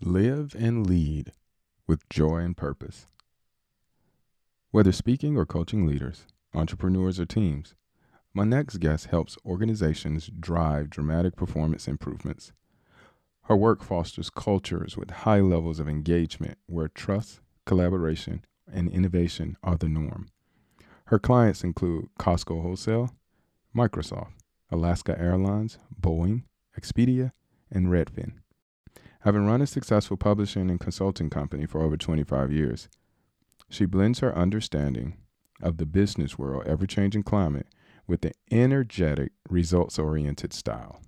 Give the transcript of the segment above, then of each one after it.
Live and lead with joy and purpose. Whether speaking or coaching leaders, entrepreneurs, or teams, my next guest helps organizations drive dramatic performance improvements her work fosters cultures with high levels of engagement where trust, collaboration, and innovation are the norm. Her clients include Costco Wholesale, Microsoft, Alaska Airlines, Boeing, Expedia, and Redfin. Having run a successful publishing and consulting company for over 25 years, she blends her understanding of the business world ever changing climate with an energetic, results oriented style.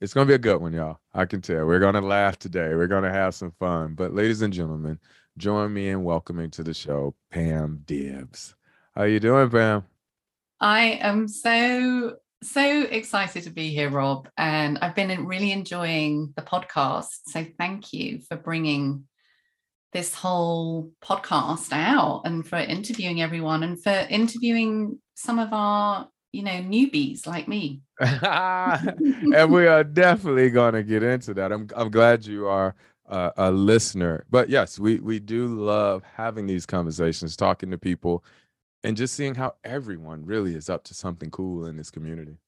It's gonna be a good one, y'all. I can tell. We're gonna laugh today. We're gonna have some fun. But ladies and gentlemen, join me in welcoming to the show Pam Dibbs. How you doing, Pam? I am so so excited to be here, Rob, and I've been really enjoying the podcast. So thank you for bringing this whole podcast out and for interviewing everyone and for interviewing some of our you know, newbies like me. and we are definitely going to get into that. I'm I'm glad you are uh, a listener. But yes, we we do love having these conversations, talking to people, and just seeing how everyone really is up to something cool in this community.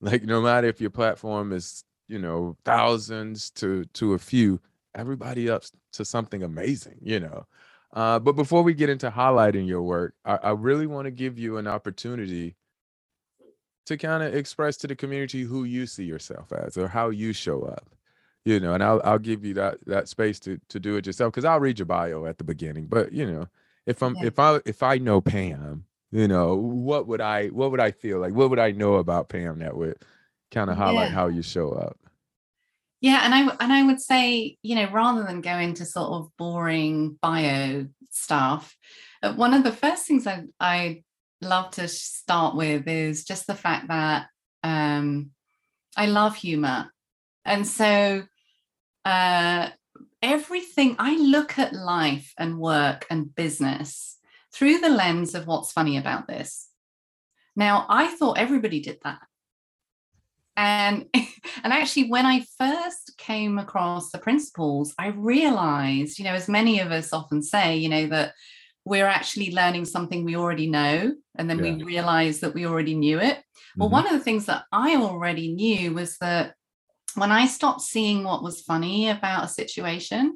Like no matter if your platform is you know thousands to to a few, everybody up to something amazing. You know. Uh, but before we get into highlighting your work, I, I really want to give you an opportunity to kind of express to the community who you see yourself as or how you show up you know and i'll, I'll give you that that space to to do it yourself because i'll read your bio at the beginning but you know if i'm yeah. if i if i know pam you know what would i what would i feel like what would i know about pam that would kind of highlight yeah. how you show up yeah and i and i would say you know rather than go into sort of boring bio stuff uh, one of the first things i i love to start with is just the fact that um, I love humor. And so uh, everything, I look at life and work and business through the lens of what's funny about this. Now, I thought everybody did that. And, and actually, when I first came across the principles, I realized, you know, as many of us often say, you know, that we're actually learning something we already know and then yeah. we realize that we already knew it mm-hmm. well one of the things that i already knew was that when i stopped seeing what was funny about a situation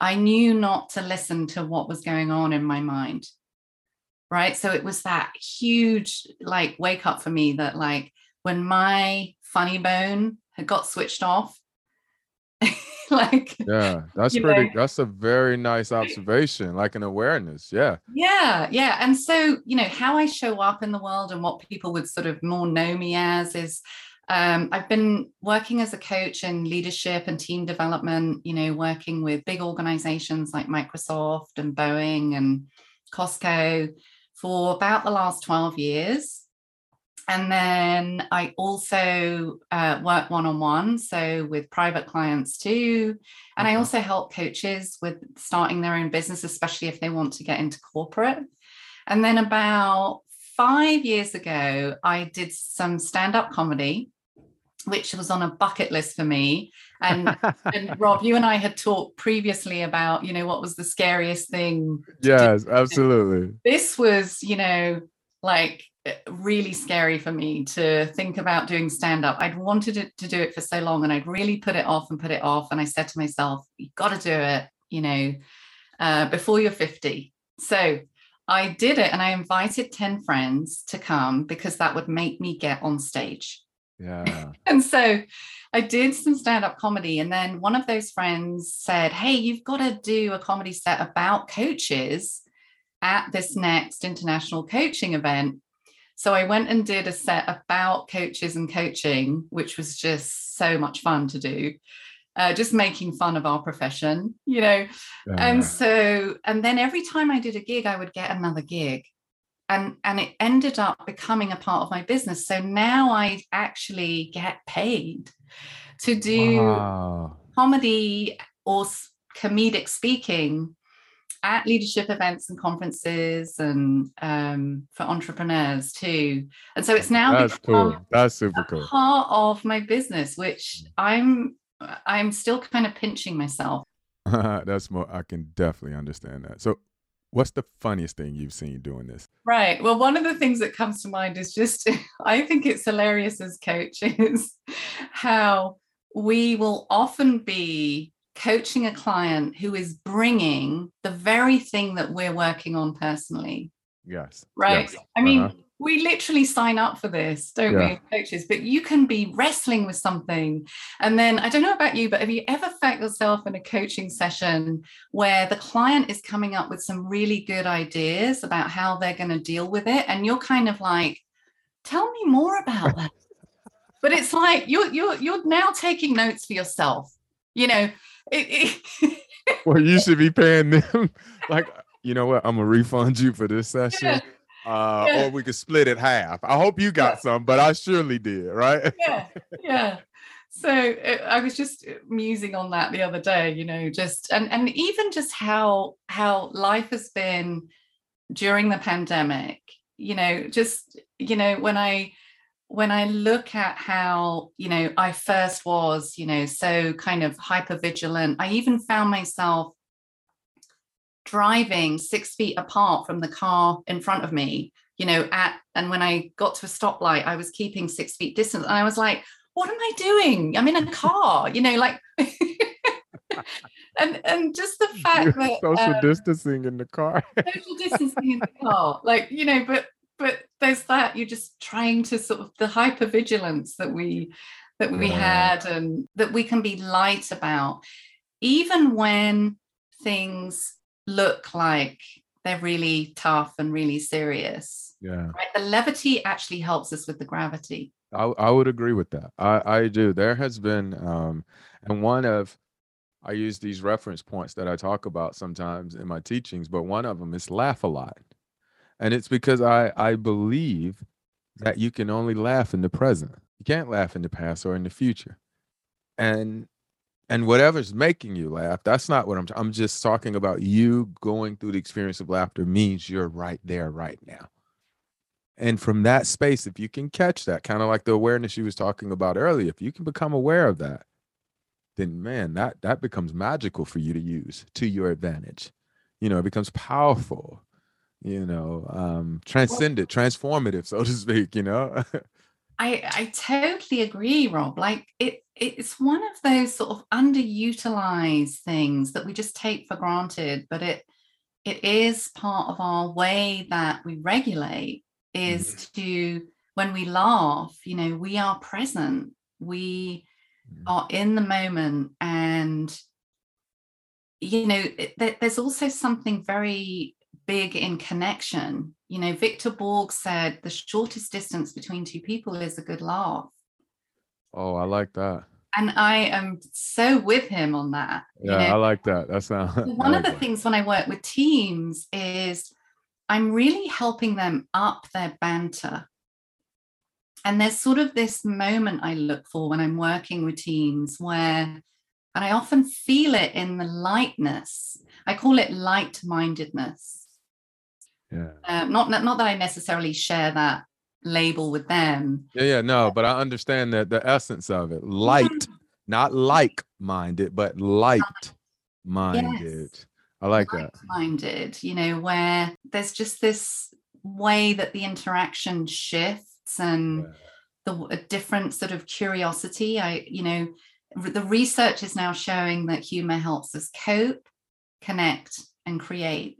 i knew not to listen to what was going on in my mind right so it was that huge like wake up for me that like when my funny bone had got switched off like yeah that's pretty know. that's a very nice observation like an awareness yeah yeah yeah and so you know how i show up in the world and what people would sort of more know me as is um, I've been working as a coach in leadership and team development, you know, working with big organizations like Microsoft and Boeing and Costco for about the last 12 years. And then I also uh, work one on one, so with private clients too. And I also help coaches with starting their own business, especially if they want to get into corporate. And then about five years ago, I did some stand up comedy, which was on a bucket list for me. And, and Rob, you and I had talked previously about, you know, what was the scariest thing. Yes, absolutely. This was, you know, like really scary for me to think about doing stand up. I'd wanted it to do it for so long and I'd really put it off and put it off. And I said to myself, you've got to do it, you know, uh, before you're 50. So I did it and I invited 10 friends to come because that would make me get on stage. Yeah. and so I did some stand up comedy. And then one of those friends said, Hey, you've got to do a comedy set about coaches at this next international coaching event. So I went and did a set about coaches and coaching, which was just so much fun to do. uh, just making fun of our profession, you know. Yeah. And so, and then every time I did a gig, I would get another gig. And, and it ended up becoming a part of my business. So now I actually get paid to do Wow. comedy or comedic speaking at leadership events and conferences and um, for entrepreneurs too. And so it's now That's cool. That's super cool. part of my business, which I'm I'm still kind of pinching myself. That's more. I can definitely understand that. So, what's the funniest thing you've seen doing this? Right. Well, one of the things that comes to mind is just I think it's hilarious as coaches how we will often be coaching a client who is bringing the very thing that we're working on personally. Yes. Right. yes. I mean, Uh-huh. We literally sign up for this, don't Yeah. we, coaches? But you can be wrestling with something. And then I don't know about you, but have you ever found yourself in a coaching session where the client is coming up with some really good ideas about how they're going to deal with it? And you're kind of like, tell me more about that. but it's like you're you're you're now taking notes for yourself. You know, it, it well, you should be paying them. like, you know what? I'm gonna refund you for this session. Uh, Yeah. or we could split it half. I hope you got some, but I surely did, right? yeah yeah so uh, i was just musing on that the other day you know just and and even just how how life has been during the pandemic you know just you know when i when i look at how you know i first was you know so kind of hyper vigilant i even found myself driving six feet apart from the car in front of me you know at and when i got to a stoplight i was keeping six feet distance and i was like what am i doing? I'm in a car you know like and and just the fact that Social um, distancing in the car. social distancing in the car like you know but but there's that you're just trying to sort of the hypervigilance that we that we had and that we can be light about. Even when things look like they're really tough and really serious yeah. right the levity actually helps us with the gravity I, I would agree with that. I, I do. There has been, um, and one of, I use these reference points that I talk about sometimes in my teachings, but one of them is laugh a lot. And it's because I, I believe that you can only laugh in the present. You can't laugh in the past or in the future. And and whatever's making you laugh, that's not what I'm I'm just talking about you going through the experience of laughter means you're right there right now. And from that space, if you can catch that, kind of like the awareness you was talking about earlier, if you can become aware of that, then man, that that becomes magical for you to use to your advantage. You know, it becomes powerful, you know, um, transcendent, transformative, so to speak, you know. I, I totally agree, Rob. Like it, it's one of those sort of underutilized things that we just take for granted, but it, it is part of our way that we regulate. Is to when we laugh, you know, we are present. We Mhm. are in the moment, and you know, it, there- there's also something very big in connection. You know, Victor Borge said the shortest distance between two people is a good laugh. oh, I like that. And I am so with him on that. you Yeah, I like that. That's sounds One of the things when I work with teams is I'm really helping them up their banter. And there's sort of this moment I look for when I'm working with teams where, and I often feel it in the lightness. I call it light mindedness. Yeah. Uh, not, not that I necessarily share that label with them. Yeah, yeah, no, but I understand that the essence of it. Light, not like minded, but light minded. I like that. minded, you know, where there's just this way that the interaction shifts and the a different sort of curiosity. I, you know, the research is now showing that humor helps us cope, connect, and create.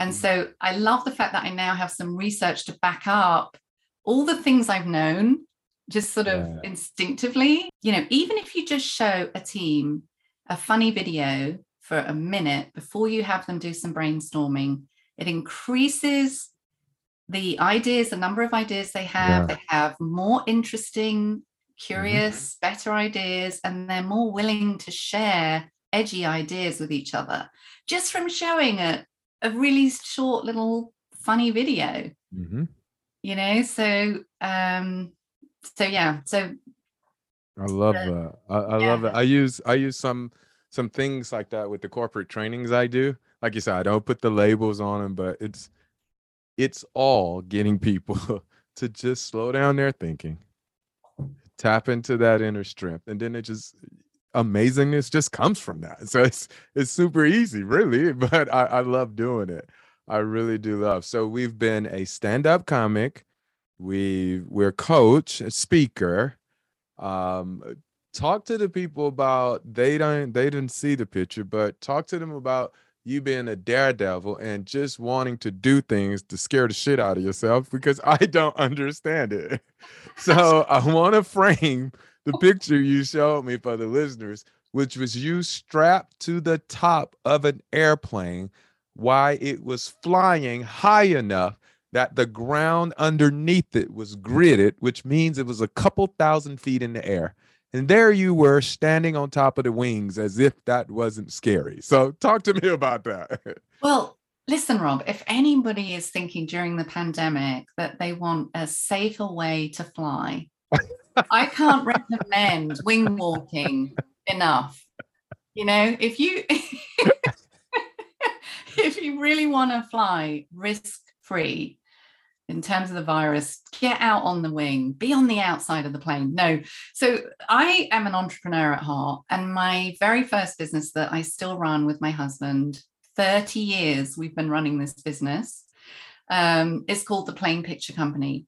And Mm. so I love the fact that I now have some research to back up all the things I've known just sort of Yeah. instinctively. You know, even if you just show a team a funny video for a minute before you have them do some brainstorming, it increases the ideas, the number of ideas they have. Yeah. They have more interesting, curious, mm-hmm. better ideas, and they're more willing to share edgy ideas with each other just from showing a, a really short little funny video. Mm-hmm. You know, so um, so yeah, so I love uh, that. I, I yeah. love it. I use I use some some things like that with the corporate trainings I do. Like you said, I don't put the labels on them, but it's it's all getting people to just slow down their thinking, tap into that inner strength, and then it just amazingness just comes from that. So it's it's super easy, really. But I, I love doing it. I really do love. So we've been a stand-up comic, we we're coach, a speaker. Um, talk to the people about they don't they didn't see the picture, but talk to them about you being a daredevil and just wanting to do things to scare the shit out of yourself because I don't understand it. So I want to frame the picture you showed me for the listeners, which was you strapped to the top of an airplane while it was flying high enough that the ground underneath it was gridded, which means it was a couple thousand feet in the air. And there you were standing on top of the wings as if that wasn't scary. So, talk to me about that. Well, listen, Rob, if anybody is thinking during the pandemic that they want a safer way to fly, I can't recommend wing walking enough. You know, if you if you really want to fly risk free, in terms of the virus, get out on the wing, be on the outside of the plane. No. So I am an entrepreneur at heart. And my very first business that I still run with my husband, 30 years we've been running this business, um, is called the Plane Picture Company.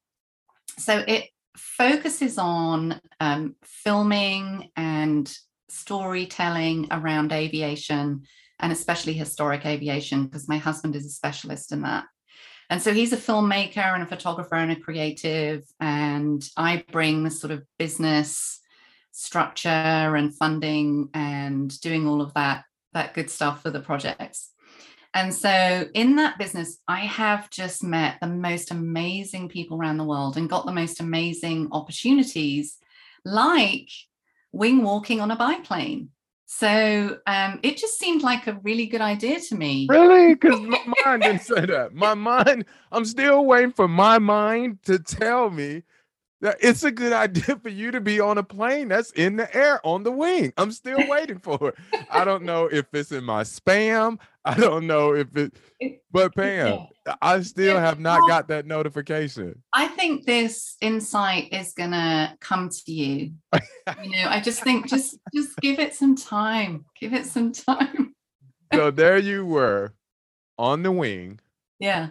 So it focuses on um, filming and storytelling around aviation and especially historic aviation because my husband is a specialist in that. And so he's a filmmaker and a photographer and a creative. And I bring this sort of business structure and funding and doing all of that, that good stuff for the projects. And so in that business, I have just met the most amazing people around the world and got the most amazing opportunities, like wing walking on a biplane. So um, it just seemed like a really good idea to me. Really? Because my mind didn't say that. My mind, I'm still waiting for my mind to tell me it's a good idea for you to be on a plane that's in the air on the wing. I'm still waiting for it. I don't know if it's in my spam. I don't know if it, but Pam, I still have not got that notification. I think this insight is gonna come to you. you know, I just think just just give it some time. Give it some time. so there you were on the wing. Yeah.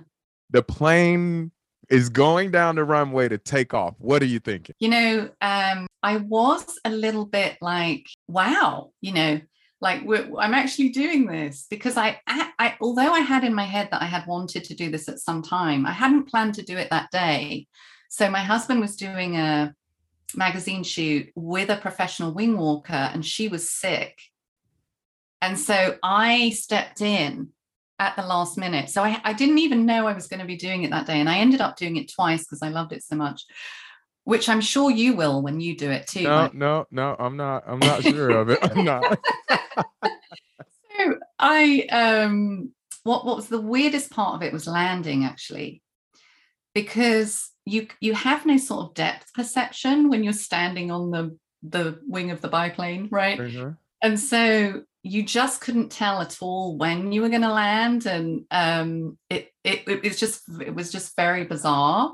The plane is going down the runway to take off. What are you thinking? You know, um, I was a little bit like, wow, you know, like I'm actually doing this because I, I, although I had in my head that I had wanted to do this at some time, I hadn't planned to do it that day. So my husband was doing a magazine shoot with a professional wing walker, and she was sick. And so I stepped in at the last minute. So I, I didn't even know I was going to be doing it that day. And I ended up doing it twice because I loved it so much which I'm sure you will when you do it too. No, no, no, I'm not. I'm not sure of it. I'm not. so I um what what was the weirdest part of it was landing actually. Because you you have no sort of depth perception when you're standing on the the wing of the biplane, right? Mm-hmm. And so you just couldn't tell at all when you were going to land and um it, it it was just it was just very bizarre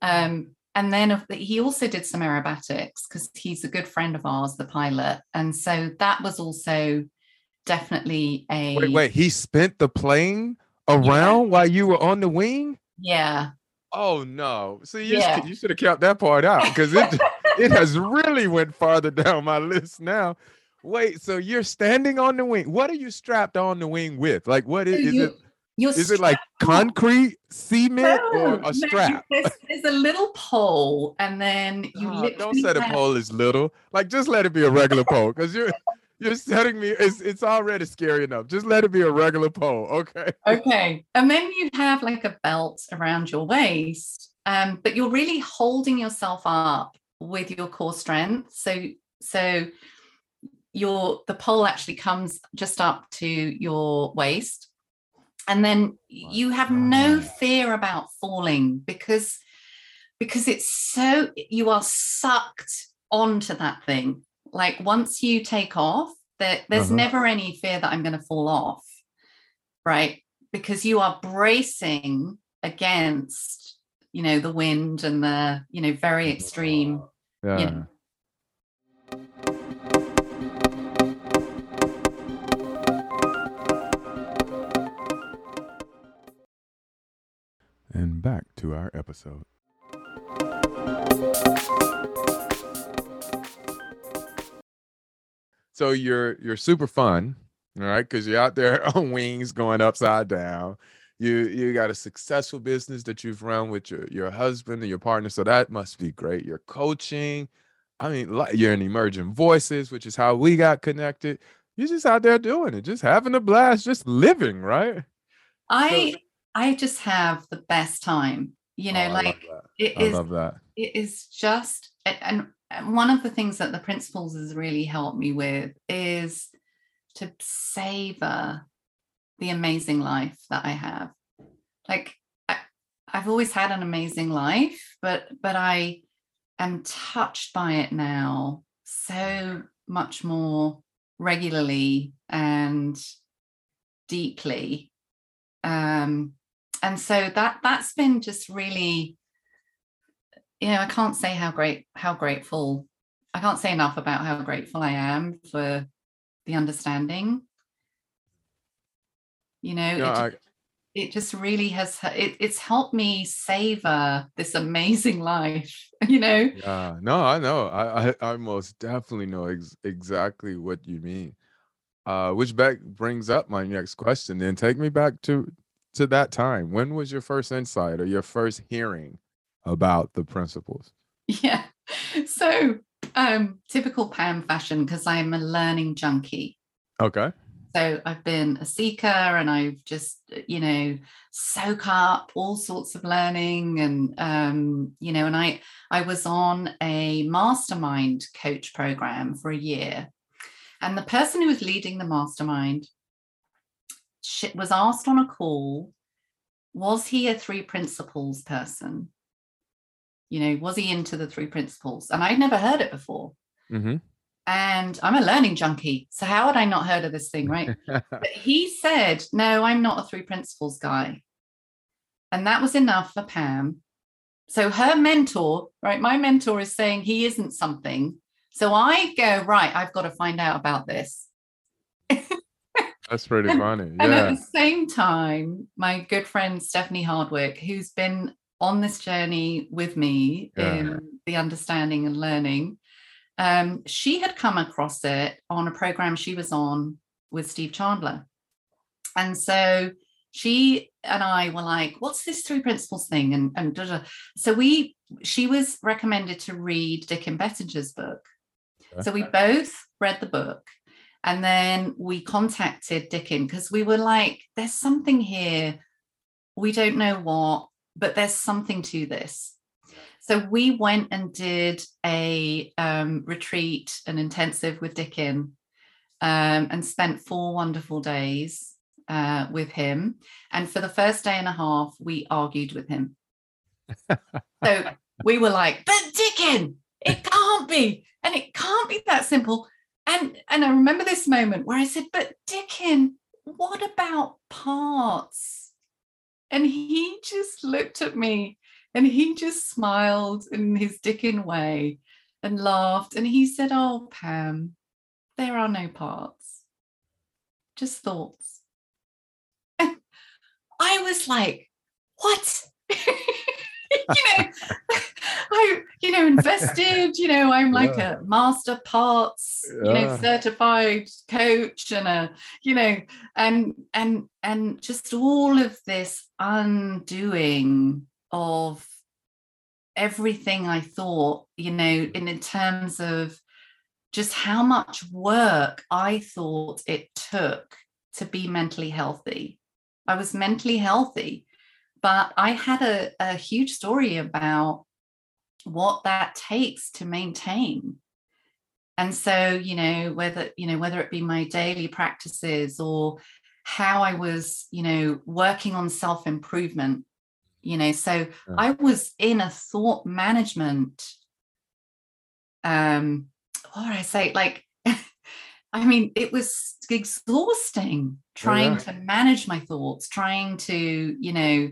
um and then he also did some aerobatics because he's a good friend of ours, the pilot, and so that was also definitely a. Wait, wait. He spent the plane around yeah. while you were on the wing. Yeah. Oh no! So you yeah. you should have kept that part out because it it has really went farther down my list now. Wait, so you're standing on the wing. What are you strapped on the wing with? Like, what is, is it? You're is it like concrete cement no, or a strap? There's, there's, a little pole, and then you oh, don't set a pole is little. Like just let it be a regular pole, because you're you're setting me. It's it's already scary enough. Just let it be a regular pole, okay? Okay, and then you have like a belt around your waist, um, but you're really holding yourself up with your core strength. So so your the pole actually comes just up to your waist. And then you have no fear about falling because because it's so you are sucked onto that thing. Like once you take off there, there's uh-huh. never any fear that i'm going to fall off right? Because you are bracing against you know the wind and the you know very extreme yeah. You know, and back to our episode. So you're you're super fun, all right? Because you're out there on wings going upside down. You you got a successful business that you've run with your your husband and your partner, so that must be great. You're coaching. I mean, you're in emerging voices, which is how we got connected. You're just out there doing it, just having a blast, just living, right? I I just have the best time. You know, oh, like it I is. love that. It is just, and one of the things that the principles has really helped me with is to savor the amazing life that I have. Like I, I've always had an amazing life, but but I am touched by it now so much more regularly and deeply um and so that that's been just really you know i can't say how great how grateful i can't say enough about how grateful i am for the understanding. You know no, it, I... it, just really has it, it's helped me savor this amazing life you know? Yeah no i know. I i, I most definitely know ex- exactly what you mean. Uh which back brings up my next question then. Take me back to to that time, when was your first insight or your first hearing about the principles? Yeah. So, um, typical Pam fashion, because I'm a learning junkie. Okay. So I've been a seeker and I've just, you know, soak up all sorts of learning and um, you know, and I I was on a mastermind coach program for a year. And the person who was leading the mastermind was asked on a call was he a three principles person? You know was he into the three principles? And i'd never heard it before. Mm-hmm. and i'm a learning junkie so how had i not heard of this thing right? But he said no i'm not a three principles guy. And that was enough for pam. So her mentor right my mentor is saying he isn't something. So i go right i've got to find out about this That's pretty and, funny. Yeah. And at the same time, my good friend Stephanie Hardwick, who's been on this journey with me yeah. in the understanding and learning, um, she had come across it on a program she was on with Steve Chandler. And so she and I were like, what's this three principles thing? And, and da, da. so we, she was recommended to read Dicken Bettinger's book. So we both read the book and then we contacted Dicken because we were like, there's something here. We don't know what, but there's something to this. So we went and did a um, retreat, an intensive with Dicken, um, and spent four wonderful days uh, with him. And for the first day and a half, we argued with him. so we were like, but Dicken, it can't be. And it can't be that simple. And and I remember this moment where I said, but Dicken, what about parts? And he just looked at me and he just smiled in his Dicken way and laughed. And he said, Oh, Pam, there are no parts, just thoughts. And I was like, What? you know, You know, invested, you know, I'm like yeah. a master parts, yeah. you know, certified coach and a, you know, and and and just all of this undoing of everything I thought, you know, in, in terms of just how much work I thought it took to be mentally healthy. I was mentally healthy but I had a, a huge story about what that takes to maintain and so you know whether you know whether it be my daily practices or how i was you know working on self improvement you know so yeah. i was in a thought management um what would i say like i mean it was exhausting trying oh, yeah. to manage my thoughts trying to you know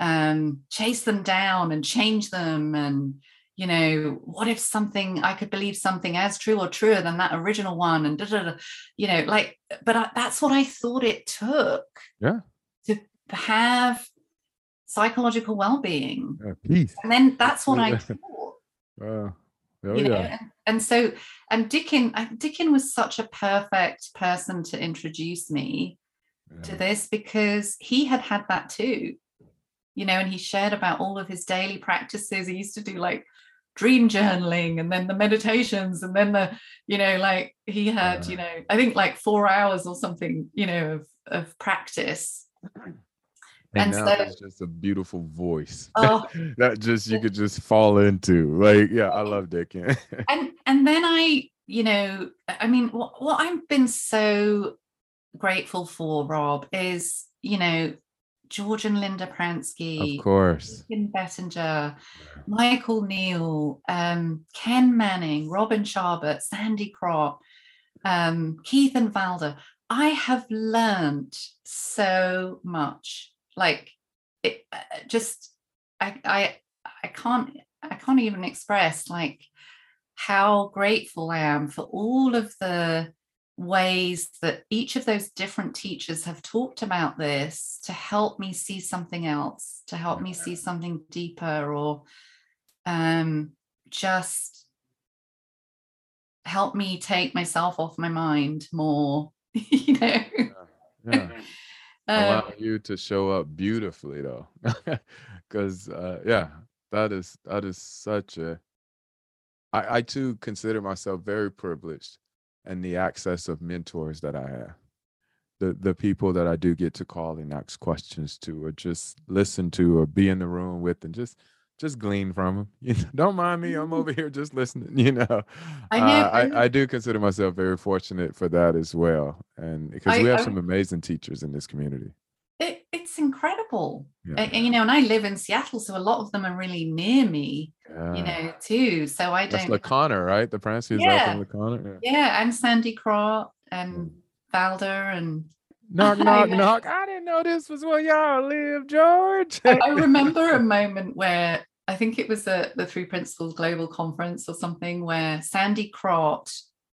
um chase them down and change them and you know what if something i could believe something as true or truer than that original one and da, da, da, you know like but I, that's what i thought it took yeah to have psychological well-being yeah, peace and then that's what i thought uh, oh, you know? yeah. and, and so and Dicken Dicken was such a perfect person to introduce me yeah. to this because he had had that too you know and he shared about all of his daily practices. He used to do like dream journaling and then the meditations and then the you know like he had you know i think like four hours or something you know of, of practice. And, and now so, it's just a beautiful voice oh, that just you could just fall into. Like yeah i love dick and and then i you know i mean what, what i've been so grateful for rob is you know George and Linda Pransky, of course, Kim Bettinger, Michael Neill, um, Ken Manning, Robin Charbit, Sandy Krot, um, Keith and Valda. I have learned so much. Like it, uh, just I, I I can't I can't even express like how grateful I am for all of the ways that each of those different teachers have talked about this to help me see something else, to help me see something deeper, or um, just help me take myself off my mind more, you know. Yeah. yeah. Allow um, you to show up beautifully though. Cause uh, yeah, that is that is such a I, I too consider myself very privileged and the access of mentors that I have. The the people that I do get to call and ask questions to or just listen to or be in the room with and just just glean from them. You know, don't mind me. I'm over here just listening. You know, I know. Uh, I, I do consider myself very fortunate for that as well, and because we have I, some amazing teachers in this community. It, it's incredible, yeah. and, you know, and I live in Seattle, so a lot of them are really near me yeah. you know, too. So I don't. That's LaConner, right? The Francis yeah. LaConner. Yeah. yeah, and Sandy Krot and Valda and. Knock, knock, knock. I didn't know this was where y'all live, George. I, remember a moment where I think it was the, the Three Principles Global Conference or something where Sandy Krot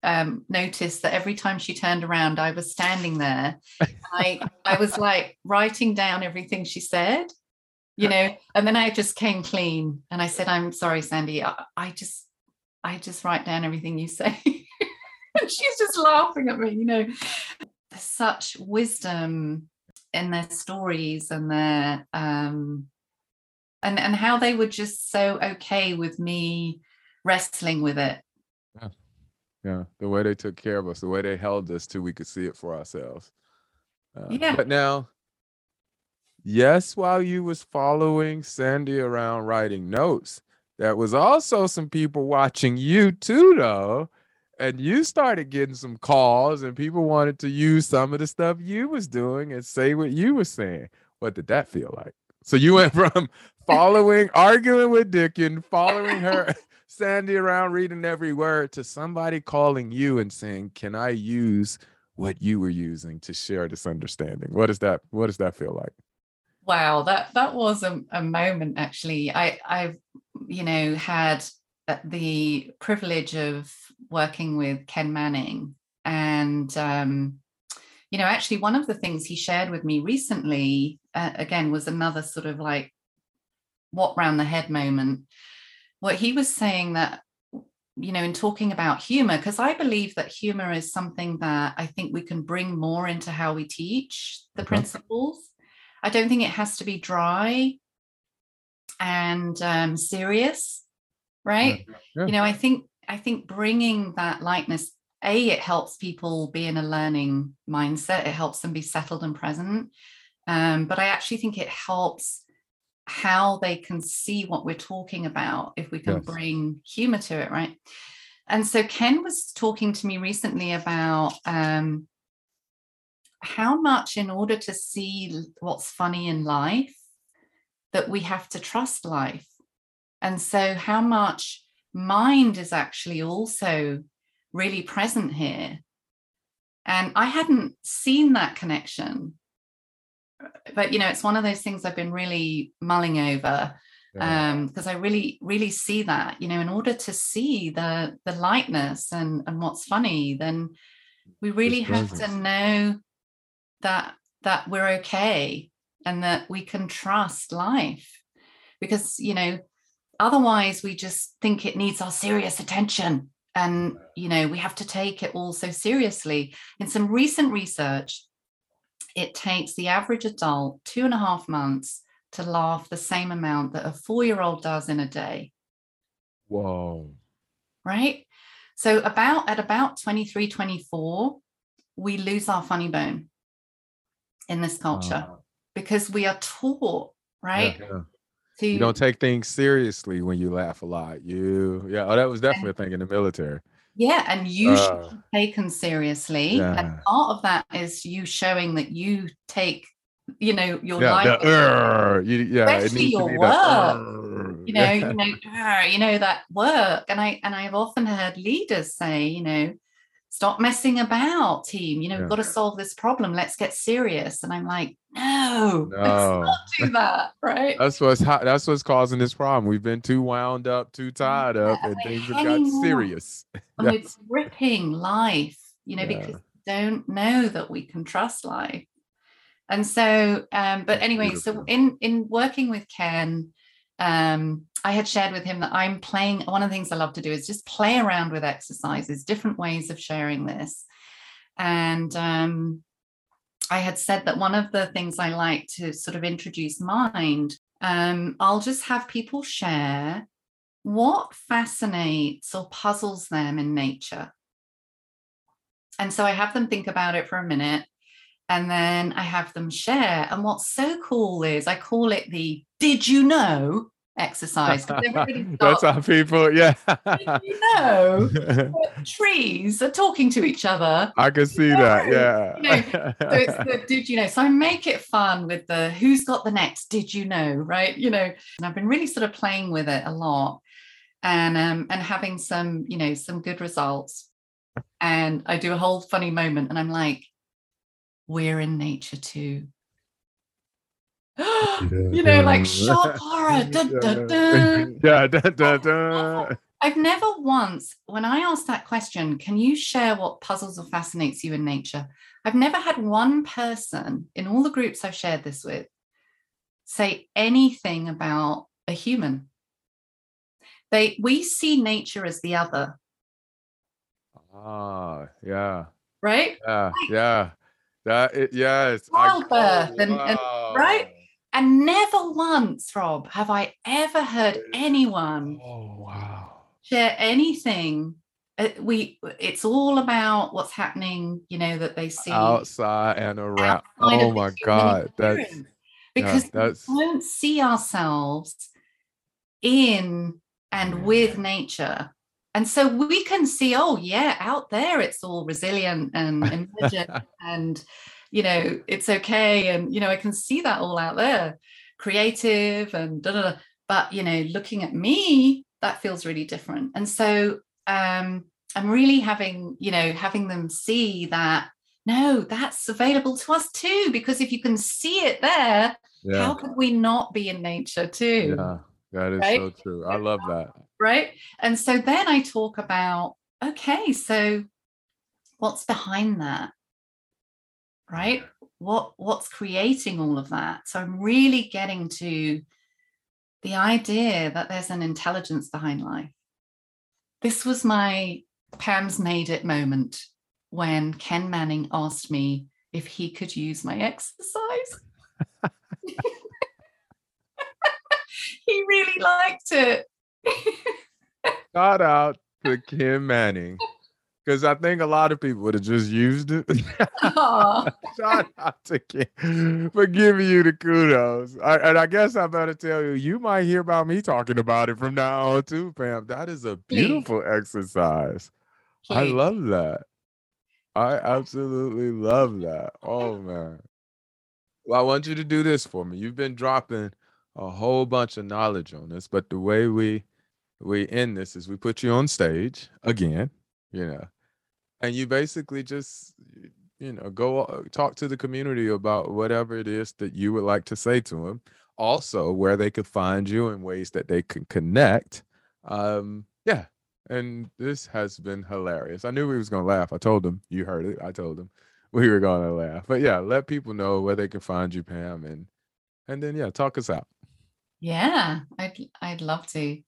um, noticed that every time she turned around, I was standing there. I I was like writing down everything she said you know and then i just came clean and i said i'm sorry sandy. I, I just i just write down everything you say. And she's just laughing at me you know. There's such wisdom in their stories and their um and and how they were just so okay with me wrestling with it. Yeah yeah the way they took care of us the way they held us till we could see it for ourselves uh, yeah but now Yes, while you was following Sandy around writing notes, there was also some people watching you too, though. And you started getting some calls, and people wanted to use some of the stuff you was doing and say what you were saying. What did that feel like? So you went from following, arguing with Dicken, following her, Sandy around reading every word, to somebody calling you and saying, "Can I use what you were using to share this understanding?" What does that? What does that feel like? wow that that was a, a moment actually i i've you know had uh, the privilege of working with ken manning and um you know actually one of the things he shared with me recently uh, again was another sort of like what round the head moment what he was saying that you know in talking about humor because i believe that humor is something that i think we can bring more into how we teach the okay. principles I don't think it has to be dry and um, serious, right? Yeah. Yeah. You know, I think I think bringing that lightness, a, it helps people be in a learning mindset. It helps them be settled and present. Um, but I actually think it helps how they can see what we're talking about if we can Yes. bring humor to it, right? And so Ken was talking to me recently about um, how much, in order to see what's funny in life, that we have to trust life. And so, how much mind is actually also really present here. And I hadn't seen that connection. But, you know, it's one of those things I've been really mulling over Yeah. um because i really really see that you know in order to see the the lightness and and what's funny then we really have to know that that we're okay and that we can trust life. Because you know otherwise we just think it needs our serious attention and you know we have to take it all so seriously. In some recent research it takes the average adult two and a half months to laugh the same amount that a four year old does in a day, Whoa. right? So, about at about 23, 24, we lose our funny bone in this culture because we are taught, right? Yeah, yeah. To You don't take things seriously when you laugh a lot. You, yeah. Oh, that was definitely a thing in the military. Yeah, and you should Uh, be taken seriously. yeah. And part of that is you showing that you take, you know, your yeah, life. the, you, yeah, Especially your work. "Urgh," you know, yeah. you know, you know that work. And I and I've often heard leaders say, you know, stop messing about, team. You know, Yeah. we've got to solve this problem. Let's get serious. And I'm like, no, let's not do that, right? That's what's hot. That's what's causing this problem. We've been too wound up, too tied up, and things have got on. serious. And Yeah. it's ripping life, you know, Yeah. because we don't know that we can trust life. And so, um, but That's anyway, beautiful. so in in working with Ken, um, I had shared with him that I'm playing. One of the things I love to do is just play around with exercises, different ways of sharing this. And um, I had said that one of the things I like to sort of introduce mind, um, I'll just have people share what fascinates or puzzles them in nature. And so I have them think about it for a minute and then I have them share. And what's so cool is I call it the did you know exercise. That's how people, yeah. did you know that trees are talking to each other? I can see that. know, Yeah. you know, So it's the did you know? So I make it fun with the who's got the next did you know, right? You know, and I've been really sort of playing with it a lot and um and having some, you know, some good results. And I do a whole funny moment and I'm like, we're in nature too. you know, like shock horror. dun, dun, dun. yeah. da, da, da. I've never once, when I asked that question, can you share what puzzles or fascinates you in nature? I've never had one person in all the groups I've shared this with say anything about a human. They we see nature as the other, Ah, yeah. right? Yeah. Yeah. That it, yes. Childbirth and- and- right? And never once, Rob, have I ever heard anyone Oh wow. share anything. Uh, we it's all about what's happening, you know, that they see Outside and around. outside Oh my God. That's because that's- we don't see ourselves in and with nature. And so we can see, oh yeah, out there it's all resilient and emergent and you know it's okay. And you know, I can see that all out there, creative and da, da, da. but you know, looking at me, that feels really different. And so um I'm really having, you know, having them see that no, that's available to us too, because if you can see it there, yeah. how could we not be in nature too? Yeah. That is Right? so true. I love that. Right. And so then I talk about, okay, so what's behind that? Right? What what's creating all of that? So I'm really getting to the idea that there's an intelligence behind life. This was my Pam's made it moment when Ken Manning asked me if he could use my exercise. he really liked it. Shout out to Ken Manning. because I think a lot of people would have just used it. Shout out to Ken for giving you the kudos. I, and I guess I better tell you, you might hear about me talking about it from now on too, Pam. That is a beautiful Please. exercise. Please. I love that. I absolutely love that. Oh man. Well, I want you to do this for me. You've been dropping a whole bunch of knowledge on this, but the way we we end this is we put you on stage again, you know, and you basically just you know go uh, talk to the community about whatever it is that you would like to say to them also where they could find you in ways that they can connect um yeah and this has been hilarious. I knew we was gonna laugh. I told them you heard it. I told them we were gonna laugh. But yeah let people know where they can find you pam and and then yeah talk us out yeah i'd i'd love to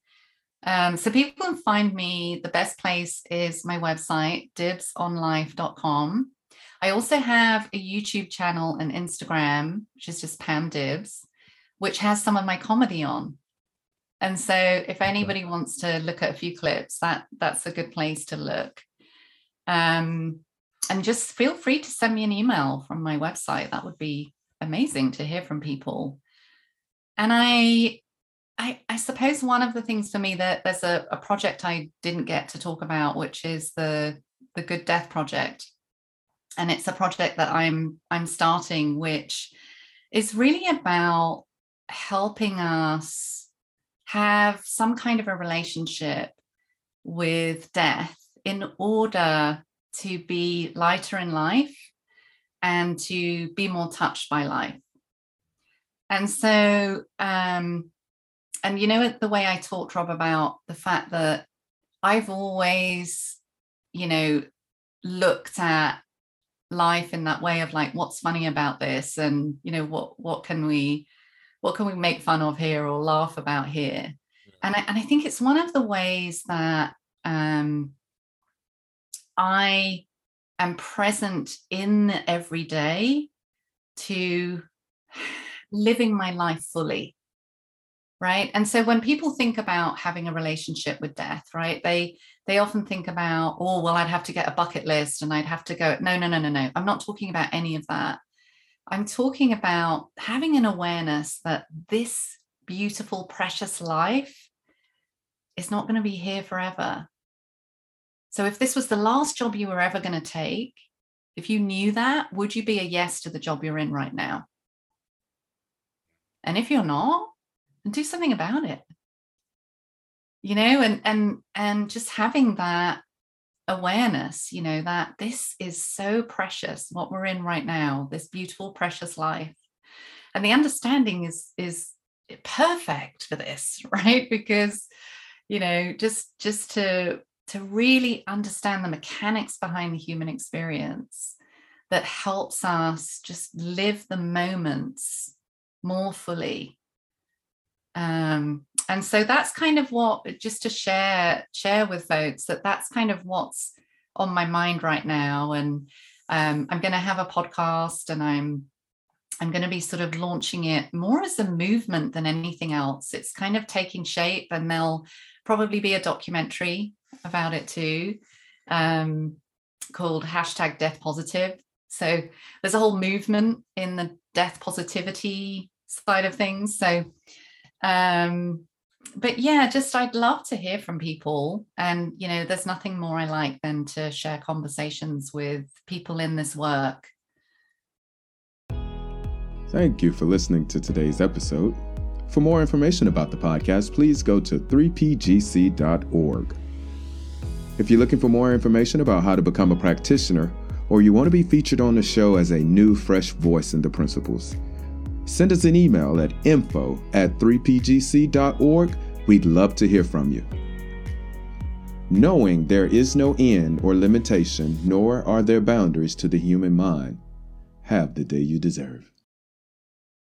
um, so people can find me. The best place is my website, dibsonlife.com. I also have a YouTube channel and Instagram, which is just Pam Dibs, which has some of my comedy on. And so if anybody wants to look at a few clips, that that's a good place to look. Um, and just feel free to send me an email from my website. That would be amazing to hear from people. And I I, I, suppose one of the things for me that there's a, a, project I didn't get to talk about, which is the the Good Death Project, and it's a project that I'm I'm starting, which is really about helping us have some kind of a relationship with death in order to be lighter in life and to be more touched by life. And so um, and you know the way I talked Rob about the fact that I've always, you know, looked at life in that way of like what's funny about this and you know what what can we what can we make fun of here or laugh about here? And I, and I think it's one of the ways that um, I am present in every day to living my life fully right? And so when people think about having a relationship with death right they they often think about oh well i'd have to get a bucket list and i'd have to go no no no no no. I'm not talking about any of that. I'm talking about having an awareness that this beautiful precious life is not going to be here forever. So if this was the last job you were ever going to take if you knew that would you be a yes to the job you're in right now and if you're not and do something about it. You know and and and just having that awareness you know that this is so precious what we're in right now this beautiful precious life. And the understanding is is perfect for this right? Because you know just just to to really understand the mechanics behind the human experience that helps us just live the moments more fully. Um, and so that's kind of what just to share share with folks that that's kind of what's on my mind right now. And um, i'm going to have a podcast and i'm i'm going to be sort of launching it more as a movement than anything else. It's kind of taking shape and there'll probably be a documentary about it too um, called hashtag death positive so there's a whole movement in the death positivity side of things so um, but yeah, just I'd love to hear from people. And, you know, there's nothing more I like than to share conversations with people in this work. Thank you for listening to today's episode. For more information about the podcast, please go to 3pgc.org. If you're looking for more information about how to become a practitioner, or you want to be featured on the show as a new, fresh voice in the principles, send us an email at info at 3pgc.org. We'd love to hear from you. Knowing there is no end or limitation, nor are there boundaries to the human mind, have the day you deserve.